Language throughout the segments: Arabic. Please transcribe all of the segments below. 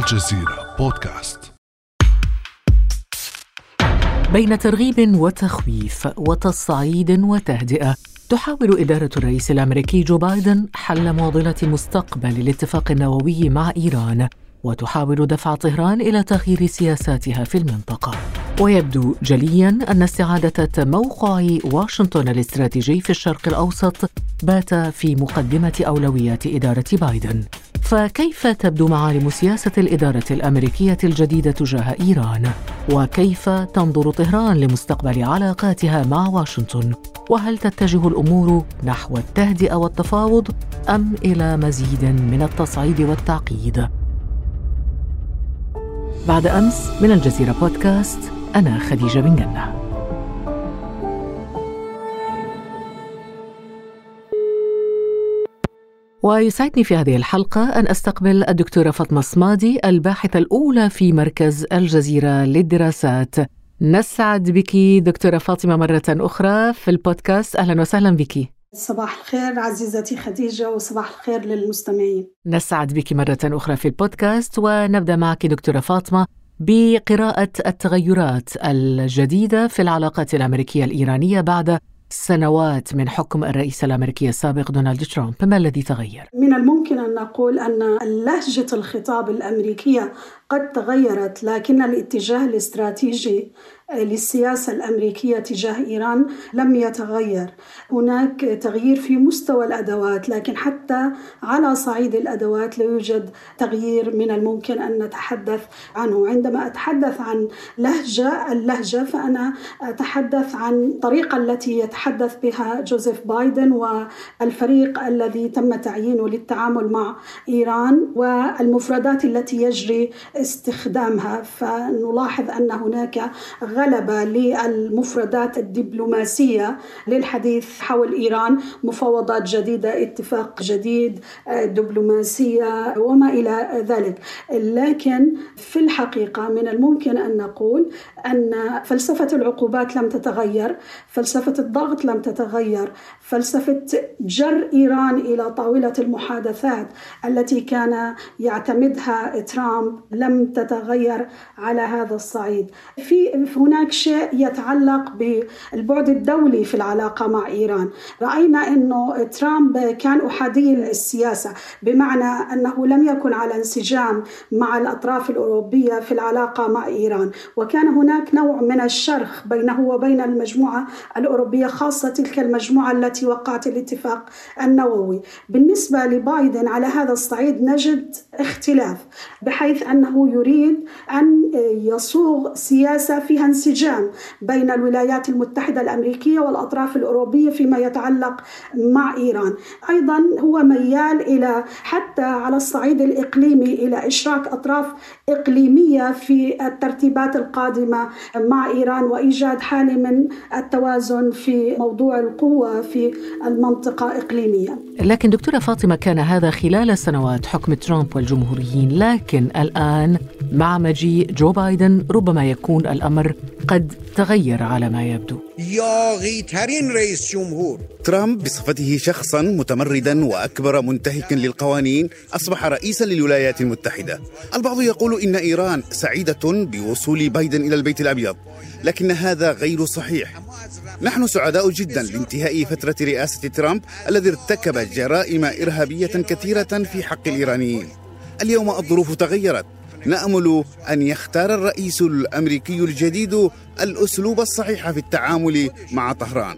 الجزيرة بودكاست. بين ترغيب وتخويف وتصعيد وتهدئة تحاول إدارة الرئيس الأمريكي جو بايدن حل معضلة مستقبل الاتفاق النووي مع إيران وتحاول دفع طهران إلى تغيير سياساتها في المنطقة. ويبدو جليا أن استعادة موقع واشنطن الاستراتيجي في الشرق الأوسط بات في مقدمة أولويات إدارة بايدن. فكيف تبدو معالم سياسة الإدارة الأمريكية الجديدة تجاه إيران؟ وكيف تنظر طهران لمستقبل علاقاتها مع واشنطن؟ وهل تتجه الأمور نحو التهدئة والتفاوض أم إلى مزيد من التصعيد والتعقيد؟ بعد أمس من الجزيرة بودكاست أنا خديجة بن جنة. ويسعدني في هذه الحلقة أن أستقبل الدكتورة فاطمة صمادي الباحثة الأولى في مركز الجزيرة للدراسات. نسعد بك دكتورة فاطمة مرة أخرى في البودكاست. أهلا وسهلا بك. صباح الخير عزيزتي خديجة وصباح الخير للمستمعين. نسعد بك مرة أخرى في البودكاست ونبدأ معك دكتورة فاطمة بقراءة التغيرات الجديدة في العلاقات الأمريكية الإيرانية بعد سنوات من حكم الرئيس الأمريكي السابق دونالد ترامب، ما الذي تغير؟ من الممكن أن نقول أن لهجة الخطاب الأمريكية قد تغيرت لكن الاتجاه الاستراتيجي للسياسة الأمريكية تجاه إيران لم يتغير. هناك تغيير في مستوى الأدوات لكن حتى على صعيد الأدوات لا يوجد تغيير من الممكن أن نتحدث عنه. عندما أتحدث عن لهجة اللهجة فأنا أتحدث عن الطريقة التي يتحدث بها جوزيف بايدن والفريق الذي تم تعيينه للتعامل مع إيران والمفردات التي يجري استخدامها فنلاحظ أن هناك غلبة للمفردات الدبلوماسية للحديث حول إيران. مفاوضات جديدة اتفاق جديد دبلوماسية وما إلى ذلك. لكن في الحقيقة من الممكن أن نقول أن فلسفة العقوبات لم تتغير فلسفة الضغط لم تتغير فلسفة جر إيران إلى طاولة المحادثات التي كان يعتمدها ترامب لم تتغير على هذا الصعيد. في هناك شيء يتعلق بالبعد الدولي في العلاقة مع إيران. رأينا أنه ترامب كان أحادي السياسة بمعنى أنه لم يكن على انسجام مع الأطراف الأوروبية في العلاقة مع إيران. وكان هناك نوع من الشرخ بينه وبين المجموعة الأوروبية خاصة تلك المجموعة التي وقعت الاتفاق النووي. بالنسبة لبايدن على هذا الصعيد نجد اختلاف بحيث أنه يريد أن يصوغ سياسة فيها انسجام بين الولايات المتحدة الأمريكية والأطراف الأوروبية فيما يتعلق مع إيران. أيضا هو ميال إلى حتى على الصعيد الإقليمي إلى إشراك أطراف إقليمية في الترتيبات القادمة مع إيران وإيجاد حالة من التوازن في موضوع القوة في المنطقة إقليمية. لكن دكتورة فاطمة كان هذا خلال سنوات حكم ترامب والجمهوريين لكن الآن مع مجيء جو بايدن ربما يكون الأمر قد تغير على ما يبدو. ترين رئيس جمهور. ترامب بصفته شخصا متمردا وأكبر منتهك للقوانين أصبح رئيسا للولايات المتحدة. البعض يقول إن إيران سعيدة بوصول بايدن إلى البيت الأبيض لكن هذا غير صحيح. نحن سعداء جدا لانتهاء فترة رئاسة ترامب الذي ارتكب جرائم إرهابية كثيرة في حق الإيرانيين. اليوم الظروف تغيرت. نأمل أن يختار الرئيس الأمريكي الجديد الأسلوب الصحيح في التعامل مع طهران.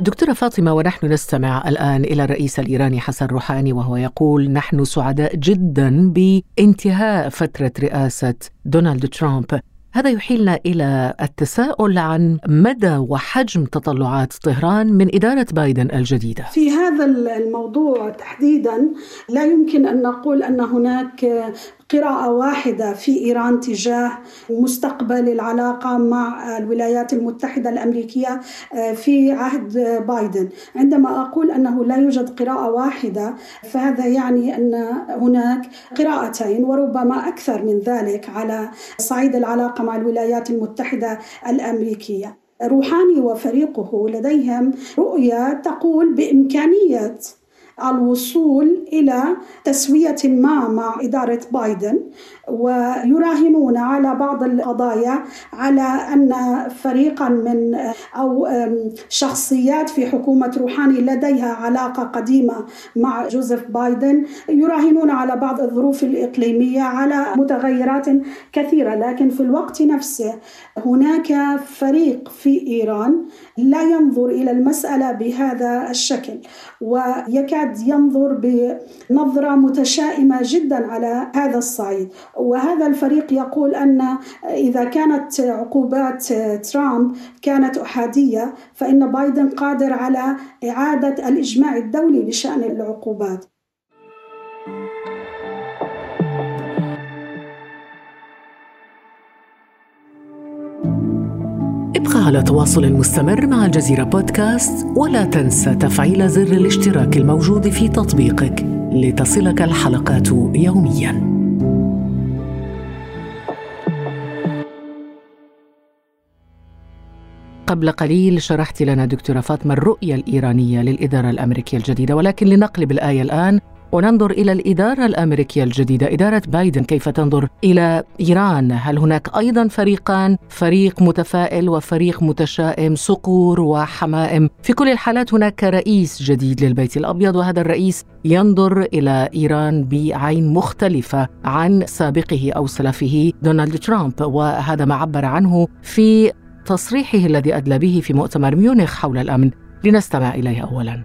دكتورة فاطمة ونحن نستمع الآن إلى الرئيس الإيراني حسن روحاني وهو يقول نحن سعداء جدا بانتهاء فترة رئاسة دونالد ترامب. هذا يحيلنا إلى التساؤل عن مدى وحجم تطلعات طهران من إدارة بايدن الجديدة. في هذا الموضوع تحديدا لا يمكن أن نقول أن هناك قراءة واحدة في إيران تجاه مستقبل العلاقة مع الولايات المتحدة الأمريكية آه، في عهد بايدن عندما أقول أنه لا يوجد قراءة واحدة فهذا يعني أن هناك قراءتين وربما أكثر من ذلك على صعيد العلاقة مع الولايات المتحدة الأمريكية. روحاني وفريقه لديهم رؤية تقول بإمكانية الوصول إلى تسوية ما مع إدارة بايدن. ويراهنون على بعض القضايا على أن فريقا من أو شخصيات في حكومة روحاني لديها علاقة قديمة مع جوزيف بايدن. يراهنون على بعض الظروف الإقليمية على متغيرات كثيرة لكن في الوقت نفسه هناك فريق في إيران لا ينظر إلى المسألة بهذا الشكل ويكاد ينظر بنظرة متشائمة جدا على هذا الصعيد. وهذا الفريق يقول أن إذا كانت عقوبات ترامب كانت أحادية فإن بايدن قادر على إعادة الإجماع الدولي بشأن العقوبات ابقى على تواصل مستمر مع الجزيرة بودكاست ولا تنسى تفعيل زر الاشتراك الموجود في تطبيقك لتصلك الحلقات يومياً. قبل قليل شرحت لنا دكتورة فاطمة الرؤية الإيرانية للإدارة الأمريكية الجديدة ولكن لنقلب الآية الآن وننظر إلى الإدارة الأمريكية الجديدة إدارة بايدن كيف تنظر إلى إيران؟ هل هناك أيضا فريقان؟ فريق متفائل وفريق متشائم صقور وحمائم. في كل الحالات هناك رئيس جديد للبيت الأبيض وهذا الرئيس ينظر إلى إيران بعين مختلفة عن سابقه أو سلفه دونالد ترامب. وهذا ما عبر عنه في تصريحه الذي أدلى به في مؤتمر ميونخ حول الأمن. لنستمع إليه أولاً.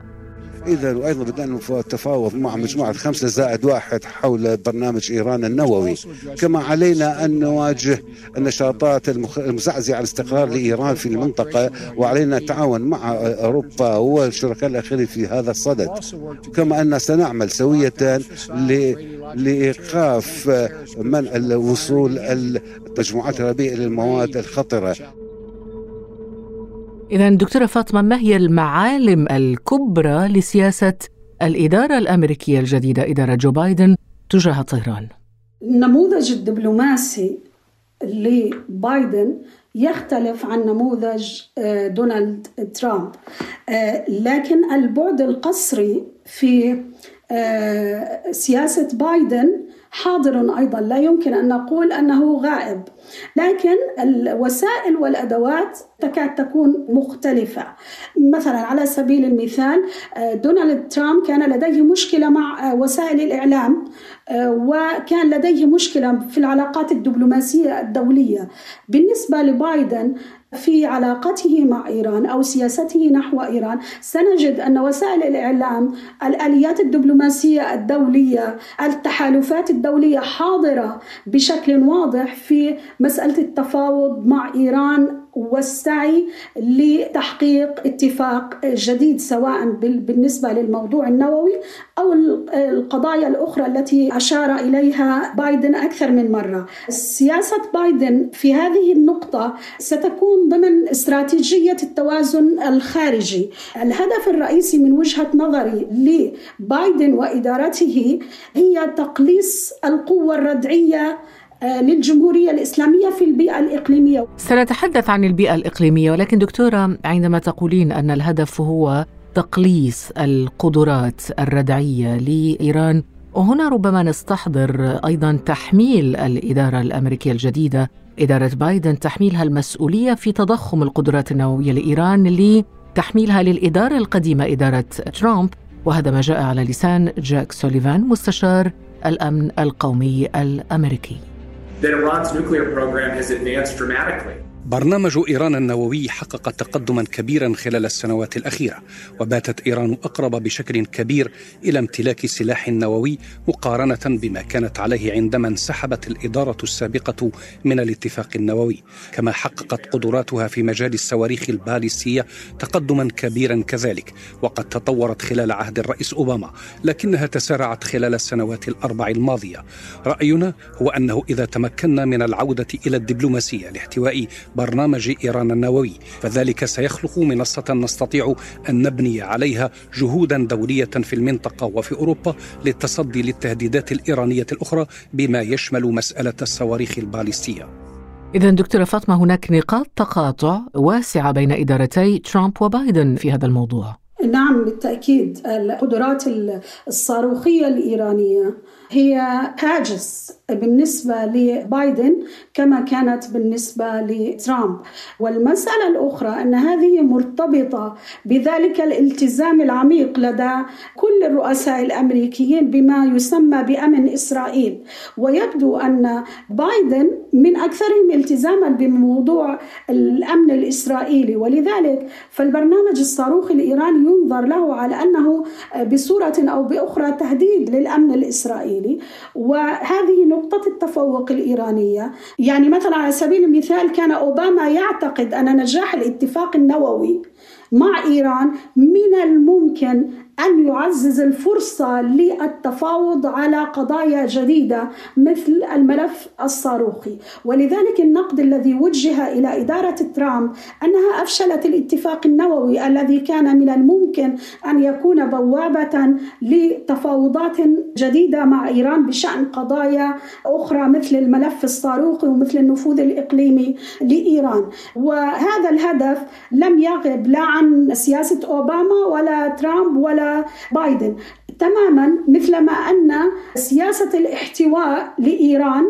إذا وأيضا بدأنا نتفاوض مع مجموعة خمسة زائد واحد حول برنامج إيران النووي. كما علينا أن نواجه النشاطات المزعزعة الاستقرار لإيران في المنطقة وعلينا التعاون مع أوروبا والشركاء الآخرين في هذا الصدد. كما أن سنعمل سوية لإيقاف منع الوصول المجموعات العربية إلى المواد الخطرة. إذا دكتورة فاطمة ما هي المعالم الكبرى لسياسة الإدارة الأمريكية الجديدة إدارة جو بايدن تجاه طهران؟ النموذج الدبلوماسي لبايدن يختلف عن نموذج آه، دونالد ترامب آه، لكن البعد القصري في آه، سياسة بايدن حاضر أيضا لا يمكن أن نقول أنه غائب. لكن الوسائل والأدوات تكاد تكون مختلفة. مثلا على سبيل المثال دونالد ترامب كان لديه مشكلة مع وسائل الإعلام آه، وكان لديه مشكلة في العلاقات الدبلوماسية الدولية. بالنسبة لبايدن في علاقته مع إيران أو سياسته نحو إيران. سنجد أن وسائل الإعلام الآليات الدبلوماسية الدولية التحالفات الدولية حاضرة بشكل واضح في مسألة التفاوض مع إيران والسعي لتحقيق اتفاق جديد سواء بالنسبة للموضوع النووي أو القضايا الأخرى التي أشار إليها بايدن أكثر من مرة. سياسة بايدن في هذه النقطة ستكون ضمن استراتيجية التوازن الخارجي. الهدف الرئيسي من وجهة نظري لبايدن وإدارته هي تقليص القوة الردعية للجمهورية الإسلامية في البيئة الإقليمية. سنتحدث عن البيئة الإقليمية ولكن دكتورة عندما تقولين أن الهدف هو تقليص القدرات الردعية لإيران وهنا ربما نستحضر أيضا تحميل الإدارة الأمريكية الجديدة إدارة بايدن تحميلها المسؤولية في تضخم القدرات النووية لإيران لتحميلها للإدارة القديمة إدارة ترامب. وهذا ما جاء على لسان جاك سوليفان مستشار الأمن القومي الأمريكي. That Iran's nuclear program has advanced dramatically. برنامج إيران النووي حقق تقدما كبيرا خلال السنوات الأخيرة وباتت إيران أقرب بشكل كبير إلى امتلاك سلاح نووي مقارنة بما كانت عليه عندما انسحبت الإدارة السابقة من الاتفاق النووي. كما حققت قدراتها في مجال الصواريخ الباليستية تقدما كبيرا كذلك وقد تطورت خلال عهد الرئيس أوباما لكنها تسارعت خلال السنوات الأربع الماضية. رأينا هو أنه إذا تمكنا من العودة إلى الدبلوماسية لاحتواء برنامج إيران النووي فذلك سيخلق منصة نستطيع أن نبني عليها جهودا دولية في المنطقة وفي أوروبا للتصدي للتهديدات الإيرانية الأخرى بما يشمل مسألة الصواريخ الباليستية. إذا دكتورة فاطمة هناك نقاط تقاطع واسعة بين إدارتي ترامب وبايدن في هذا الموضوع. نعم بالتأكيد. القدرات الصاروخية الإيرانية هي هاجس بالنسبة لبايدن كما كانت بالنسبة لترامب. والمسألة الأخرى أن هذه مرتبطة بذلك الالتزام العميق لدى كل الرؤساء الأمريكيين بما يسمى بأمن إسرائيل. ويبدو أن بايدن من أكثرهم التزاما بموضوع الأمن الإسرائيلي. ولذلك فالبرنامج الصاروخي الإيراني ينظر له على أنه بصورة أو بأخرى تهديد للأمن الإسرائيلي. وهذه نقطة التفوق الإيرانية. يعني مثلا على سبيل المثال كان أوباما يعتقد أن نجاح الاتفاق النووي مع إيران من الممكن أن يعزز الفرصة للتفاوض على قضايا جديدة مثل الملف الصاروخي. ولذلك النقد الذي وجه إلى إدارة ترامب أنها أفشلت الاتفاق النووي الذي كان من الممكن أن يكون بوابة لتفاوضات جديدة مع إيران بشأن قضايا أخرى مثل الملف الصاروخي ومثل النفوذ الإقليمي لإيران. وهذا الهدف لم يغب لا عن سياسة أوباما ولا ترامب ولا بايدن. تماما مثلما أن سياسة الاحتواء لإيران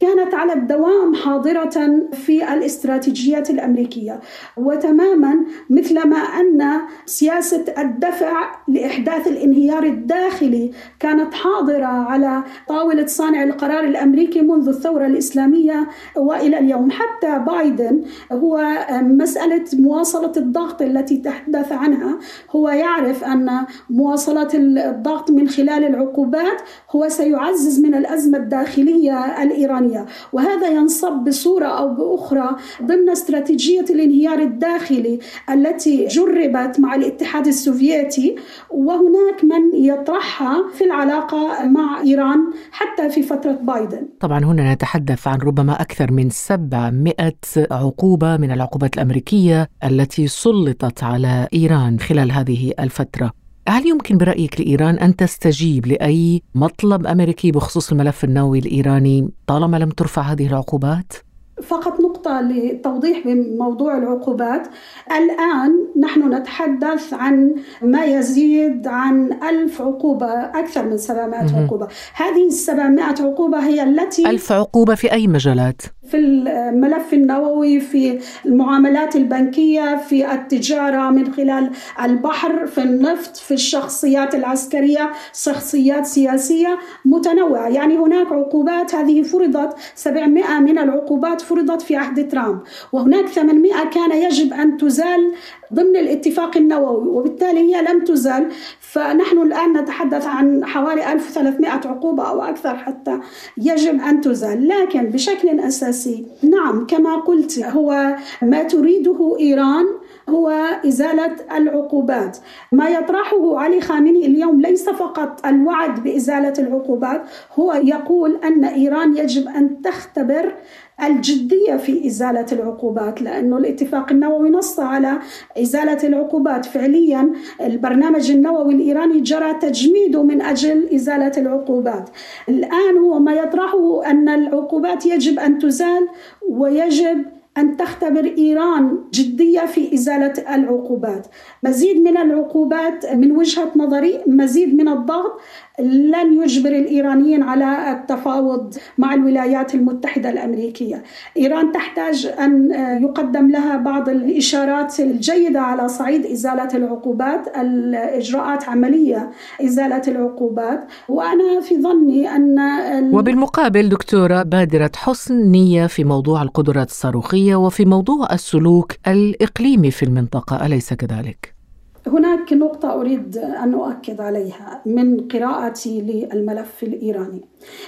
كانت على الدوام حاضرة في الاستراتيجيات الأمريكية. وتماما مثلما أن سياسة الدفع لإحداث الانهيار الداخلي كانت حاضرة على طاولة صانع القرار الأمريكي منذ الثورة الإسلامية وإلى اليوم. حتى بايدن هو مسألة مواصلة الضغط التي تحدث عنها. هو يعرف أن مواصلة الضغط من خلال العقوبات هو سيعزز من الأزمة الداخلية الإيرانية. الإيرانية وهذا ينصب بصورة أو بأخرى ضمن استراتيجية الانهيار الداخلي التي جربت مع الاتحاد السوفيتي. وهناك من يطرحها في العلاقة مع إيران حتى في فترة بايدن. طبعا هنا نتحدث عن ربما أكثر من 700 عقوبة من العقوبات الأمريكية التي سلطت على إيران خلال هذه الفترة. هل يمكن برأيك لإيران أن تستجيب لأي مطلب أمريكي بخصوص الملف النووي الإيراني طالما لم ترفع هذه العقوبات؟ فقط نقطة لتوضيح بموضوع العقوبات الآن نحن نتحدث عن ما يزيد عن ألف عقوبة أكثر من 700 عقوبة هذه السبعمائة عقوبة هي التي ألف عقوبة في أي مجالات؟ في الملف النووي في المعاملات البنكية في التجارة من خلال البحر في النفط في الشخصيات العسكرية شخصيات سياسية متنوعة. يعني هناك عقوبات هذه فرضت 700 من العقوبات فرضت في عهد ترامب. وهناك 800 كان يجب أن تزال ضمن الاتفاق النووي وبالتالي هي لم تزال. فنحن الآن نتحدث عن حوالي 1300 عقوبة أو أكثر حتى يجب أن تزال. لكن بشكل أساسي نعم كما قلت هو ما تريده إيران هو إزالة العقوبات. ما يطرحه علي خامنئي اليوم ليس فقط الوعد بإزالة العقوبات هو يقول أن إيران يجب أن تختبر الجدية في إزالة العقوبات لأنه الاتفاق النووي نص على إزالة العقوبات. فعليا البرنامج النووي الإيراني جرى تجميده من أجل إزالة العقوبات. الآن هو ما يطرحه أن العقوبات يجب أن تزال ويجب أن تختبر إيران جدية في إزالة العقوبات. مزيد من العقوبات من وجهة نظري مزيد من الضغط لن يجبر الإيرانيين على التفاوض مع الولايات المتحدة الأمريكية إيران تحتاج أن يقدم لها بعض الإشارات الجيدة على صعيد إزالة العقوبات الإجراءات عملية إزالة العقوبات وأنا في ظني أن وبالمقابل دكتورة بادرة حسن نية في موضوع القدرات الصاروخية وفي موضوع السلوك الإقليمي في المنطقة أليس كذلك؟ هناك نقطة أريد أن أؤكد عليها من قراءتي للملف الإيراني.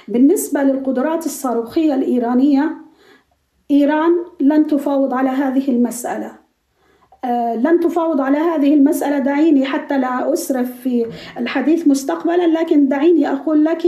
بالنسبة للقدرات الصاروخية الإيرانية إيران لن تفاوض على هذه المسألة لن تفاوض على هذه المسألة دعيني حتى لا أسرف في الحديث مستقبلا لكن دعيني أقول لك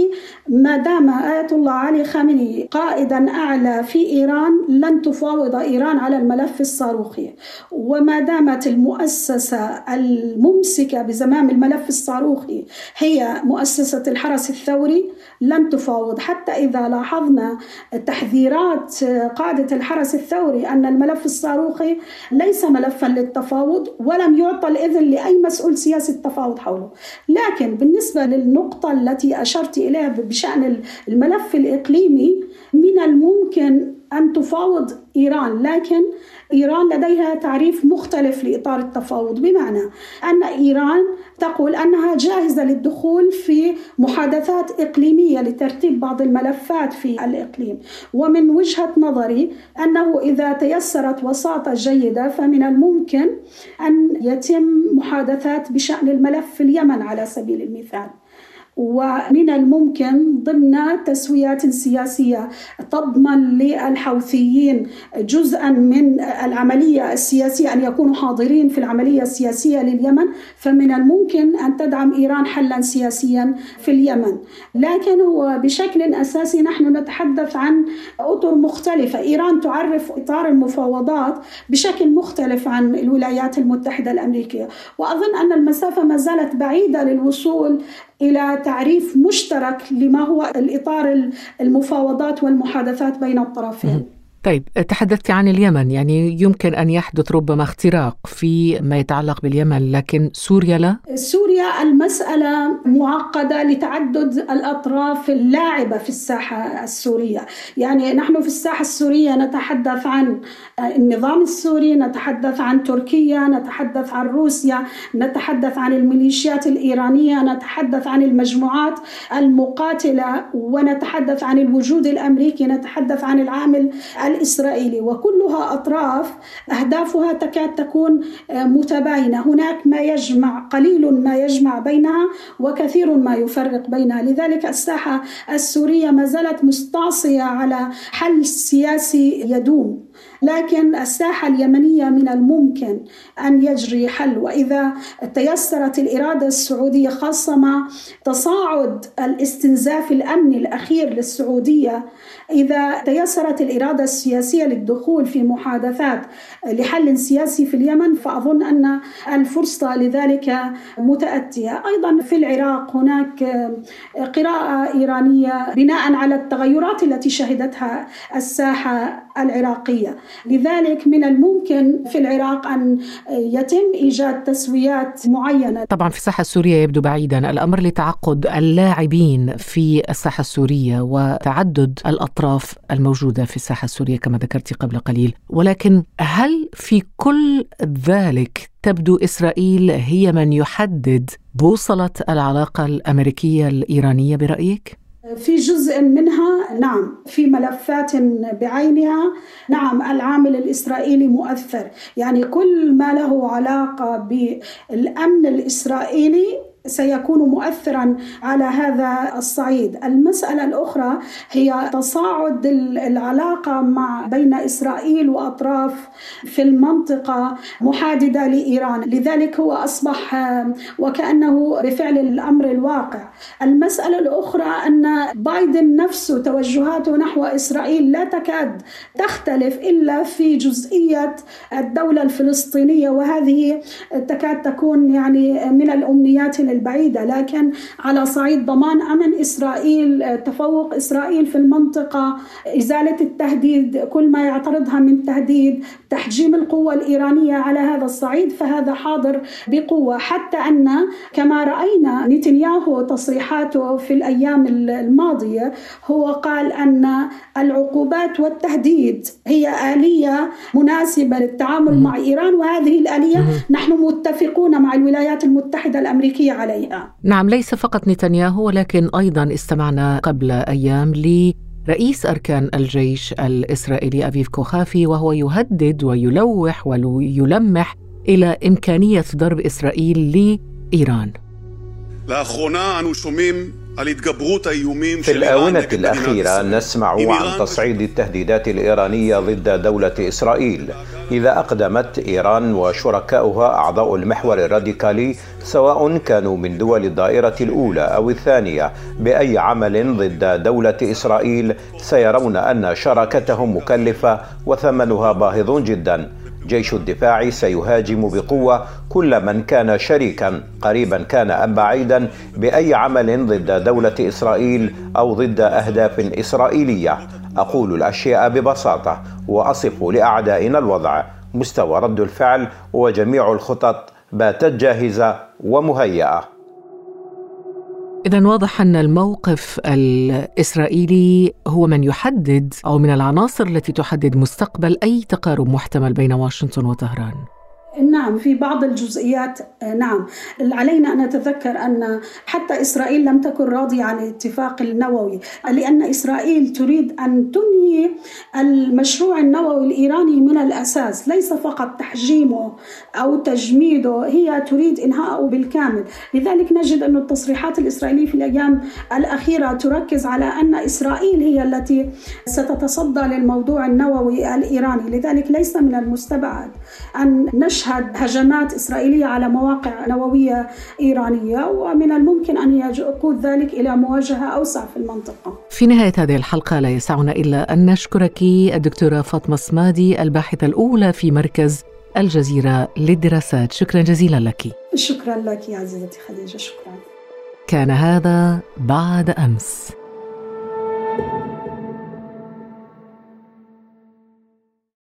ما دام آية الله علي خامنئي قائدا أعلى في إيران لن تفاوض إيران على الملف الصاروخي. وما دامت المؤسسة الممسكة بزمام الملف الصاروخي هي مؤسسة الحرس الثوري لن تفاوض. حتى إذا لاحظنا تحذيرات قادة الحرس الثوري أن الملف الصاروخي ليس ملفا للتفاوض ولم يعطى الإذن لأي مسؤول سياسي التفاوض حوله. لكن بالنسبة للنقطة التي أشرت إليها بشأن الملف الإقليمي من الممكن أن تفاوض إيران لكن إيران لديها تعريف مختلف لإطار التفاوض. بمعنى أن إيران تقول أنها جاهزة للدخول في محادثات إقليمية لترتيب بعض الملفات في الإقليم. ومن وجهة نظري أنه إذا تيسرت وساطة جيدة فمن الممكن أن يتم محادثات بشأن الملف في اليمن على سبيل المثال. ومن الممكن ضمن تسويات سياسية. تضمن للحوثيين جزءا من العملية السياسية أن يكونوا حاضرين في العملية السياسية لليمن. فمن الممكن أن تدعم إيران حلا سياسيا في اليمن. لكن هو بشكل أساسي نحن نتحدث عن أطر مختلفة. إيران تعرف إطار المفاوضات بشكل مختلف عن الولايات المتحدة الأمريكية. وأظن أن المسافة ما زالت بعيدة للوصول إلى تعريف مشترك لما هو الإطار المفاوضات والمحادثات بين الطرفين. طيب تحدثت عن اليمن يعني يمكن أن يحدث ربما اختراق في ما يتعلق باليمن لكن سوريا لا؟ سوريا المسألة معقدة لتعدد الأطراف اللاعبة في الساحة السورية. يعني نحن في الساحة السورية نتحدث عن النظام السوري نتحدث عن تركيا نتحدث عن روسيا نتحدث عن الميليشيات الإيرانية نتحدث عن المجموعات المقاتلة ونتحدث عن الوجود الأمريكي نتحدث عن العامل الإسرائيلي وكلها أطراف أهدافها تكاد تكون آه، متباينة. هناك ما يجمع قليل ما يجمع بينها وكثير ما يفرق بينها. لذلك الساحة السورية ما زالت مستعصية على حل سياسي يدوم. لكن الساحة اليمنية من الممكن أن يجري حل. وإذا تيسرت الإرادة السعودية خاصة مع تصاعد الاستنزاف الأمني الأخير للسعودية إذا تيسرت الإرادة السياسية للدخول في محادثات لحل سياسي في اليمن فأظن أن الفرصة لذلك متأتية. أيضا في العراق هناك قراءة إيرانية بناء على التغيرات التي شهدتها الساحة العراقية. لذلك من الممكن في العراق أن يتم إيجاد تسويات معينة. طبعا في الساحة السورية يبدو بعيدا الأمر لتعقد اللاعبين في الساحة السورية وتعدد الأطراف الموجودة في الساحة السورية كما ذكرت قبل قليل. ولكن هل في كل ذلك تبدو إسرائيل هي من يحدد بوصلة العلاقة الأمريكية الإيرانية برأيك؟ في جزء منها نعم في ملفات بعينها. نعم العامل الإسرائيلي مؤثر. يعني كل ما له علاقة بالأمن الإسرائيلي سيكون مؤثرا على هذا الصعيد. المسألة الأخرى هي تصاعد العلاقة مع بين إسرائيل وأطراف في المنطقة محاددة لإيران. لذلك هو أصبح وكأنه بفعل الأمر الواقع. المسألة الأخرى أن بايدن نفسه توجهاته نحو إسرائيل لا تكاد تختلف إلا في جزئية الدولة الفلسطينية وهذه تكاد تكون يعني من الأمنيات البعيدة لكن على صعيد ضمان أمن إسرائيل تفوق إسرائيل في المنطقة إزالة التهديد كل ما يعترضها من تهديد تحجيم القوة الإيرانية على هذا الصعيد فهذا حاضر بقوة. حتى أن كما رأينا نتنياهو تصريحاته في الأيام الماضية هو قال أن العقوبات والتهديد هي آلية مناسبة للتعامل مع إيران وهذه الآلية نحن متفقون مع الولايات المتحدة الأمريكية عليها. نعم ليس فقط نتنياهو ولكن أيضا استمعنا قبل أيام رئيس أركان الجيش الإسرائيلي أبيف كوخافي وهو يهدد ويلوح ويلمح إلى إمكانية ضرب إسرائيل لإيران. في الآونة الأخيرة نسمع عن تصعيد التهديدات الإيرانية ضد دولة إسرائيل. إذا أقدمت إيران وشركاؤها أعضاء المحور الراديكالي سواء كانوا من دول الدائرة الأولى أو الثانية بأي عمل ضد دولة إسرائيل سيرون أن شراكتهم مكلفة وثمنها باهظ جدا. جيش الدفاع سيهاجم بقوة كل من كان شريكا. قريبا كان ام بعيدا بأي عمل ضد دولة إسرائيل أو ضد أهداف إسرائيلية. أقول الأشياء ببساطة وأصف لأعدائنا الوضع. مستوى رد الفعل وجميع الخطط باتت جاهزة ومهيئة. إذا واضح أن الموقف الإسرائيلي هو من يحدد أو من العناصر التي تحدد مستقبل أي تقارب محتمل بين واشنطن وطهران. نعم في بعض الجزئيات آه، نعم. علينا أن نتذكر أن حتى إسرائيل لم تكن راضية عن الاتفاق النووي لأن إسرائيل تريد أن تنهي المشروع النووي الإيراني من الأساس. ليس فقط تحجيمه أو تجميده هي تريد انهاءه بالكامل. لذلك نجد أن التصريحات الإسرائيلية في الأيام الأخيرة تركز على أن إسرائيل هي التي ستتصدى للموضوع النووي الإيراني. لذلك ليس من المستبعد أن نشهد تشهد هجمات إسرائيلية على مواقع نووية إيرانية ومن الممكن أن يقود ذلك إلى مواجهة أوسع في المنطقة. في نهاية هذه الحلقة لا يسعنا إلا أن نشكرك الدكتورة فاطمة سمادي الباحثة الأولى في مركز الجزيرة للدراسات. شكرا جزيلا لك. شكرا لك يا عزيزتي خديجة شكرا. كان هذا بعد أمس.